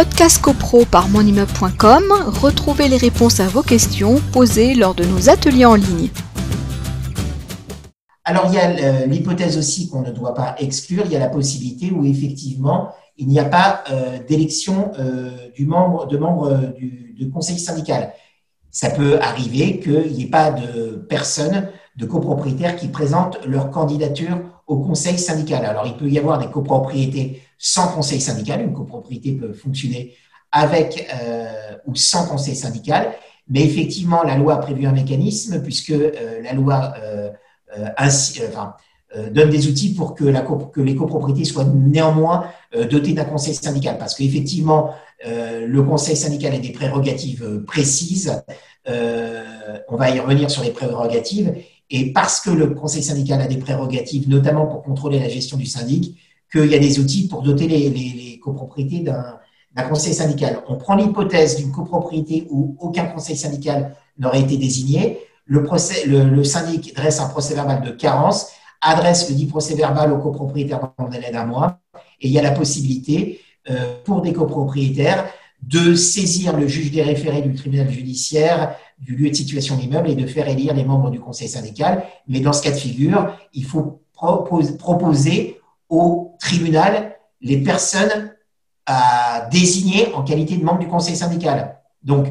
Podcast CoPro par monimmeuble.com, retrouvez les réponses à vos questions posées lors de nos ateliers en ligne. Alors, il y a euh, l'hypothèse aussi qu'on ne doit pas exclure, il y a la possibilité où effectivement, il n'y a pas euh, d'élection euh, du membre, de membre du conseil syndical. Ça peut arriver qu'il n'y ait pas de personnes, de copropriétaires qui présentent leur candidature au conseil syndical. Alors, il peut y avoir des copropriétés sans conseil syndical. Une copropriété peut fonctionner avec ou sans conseil syndical. Mais effectivement, la loi a prévu un mécanisme puisque la loi euh, euh, euh, donne des outils pour que, que les copropriétés soient néanmoins dotées d'un conseil syndical. Parce qu'effectivement, le conseil syndical a des prérogatives précises. on va y revenir sur les prérogatives. Et parce que le conseil syndical a des prérogatives, notamment pour contrôler la gestion du syndic, qu'il y a des outils pour doter les, copropriétés d'un conseil syndical. On prend l'hypothèse d'une copropriété où aucun conseil syndical n'aurait été désigné le, le, syndic dresse un procès verbal de carence, adresse le dit procès verbal au copropriétaire dans un délai d'un mois, et il y a la possibilité euh, pour des copropriétaires de saisir le juge des référés du tribunal judiciaire du lieu de situation de l'immeuble et de faire élire les membres du conseil syndical. Mais dans ce cas de figure, il faut proposer au tribunal les personnes à désigner en qualité de membre du conseil syndical. Donc,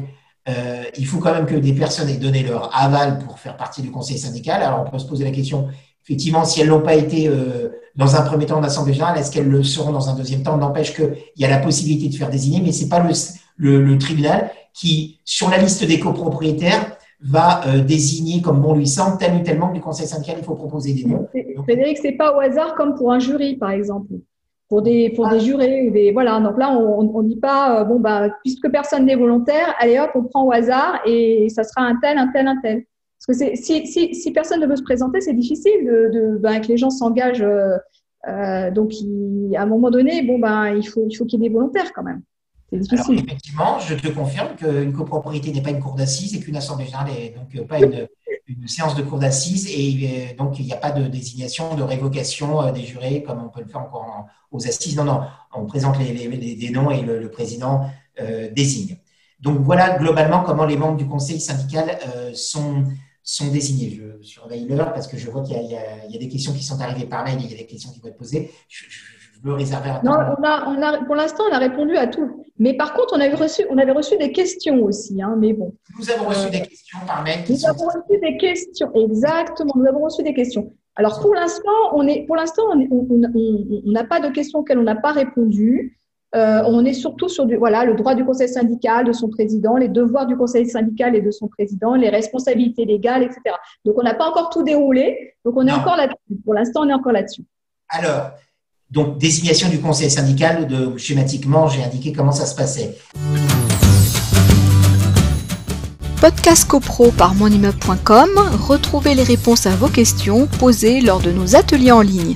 euh, il faut quand même que des personnes aient donné leur aval pour faire partie du conseil syndical. Alors, on peut se poser la question, effectivement, si elles n'ont pas été euh, dans un premier temps en assemblée générale, est-ce qu'elles le seront dans un deuxième temps? N'empêche qu'il y a la possibilité de faire désigner, mais ce n'est pas le, tribunal qui, sur la liste des copropriétaires, va euh, désigner comme bon lui semble tel ou tel membre du conseil syndical. Il faut proposer des noms. Frédéric, ce n'est pas au hasard comme pour un jury, par exemple pour des pour des jurés des voilà donc là on on dit pas euh, bon bah puisque personne n'est volontaire allez hop on prend au hasard et ça sera un tel un tel un tel parce que c'est si, si si personne ne veut se présenter c'est difficile de, de ben, que les gens s'engagent euh, euh donc à un moment donné bon ben il faut il faut qu'il y ait des volontaires quand même c'est. Alors, effectivement, je te confirme qu'une copropriété n'est pas une cour d'assises et qu'une assemblée générale n'est donc pas une, une séance de cour d'assises et euh, donc il n'y a pas de désignation, de révocation euh, des jurés comme on peut le faire encore aux assises. Non, non, on présente les, noms et le, président euh, désigne. Donc voilà globalement comment les membres du conseil syndical sont, sont désignés. Je surveille l'heure parce que je vois qu'il y, y, a des questions qui sont arrivées par mail et il y a des questions qui vont être posées. Je, veux réserver un Non, on a, on a, pour l'instant, on a répondu à tout. Mais par contre, on, a reçu, on avait reçu des questions aussi. Hein, mais bon. Nous avons reçu des questions par mail. Nous avons reçu des questions, exactement. Nous avons reçu des questions. Alors pour l'instant, on est, pour l'instant, on n'a pas de questions auxquelles on n'a pas répondu. Euh, on est surtout sur du, voilà, le droit du conseil syndical, de son président, les devoirs du conseil syndical et de son président, les responsabilités légales, etc. Donc on n'a pas encore tout déroulé. Donc on est encore là-dessus. Pour l'instant, on est encore là-dessus. Alors, donc, désignation du conseil syndical, de, schématiquement, j'ai indiqué comment ça se passait. Podcast CoPro par monimmeuble.com, retrouvez les réponses à vos questions posées lors de nos ateliers en ligne.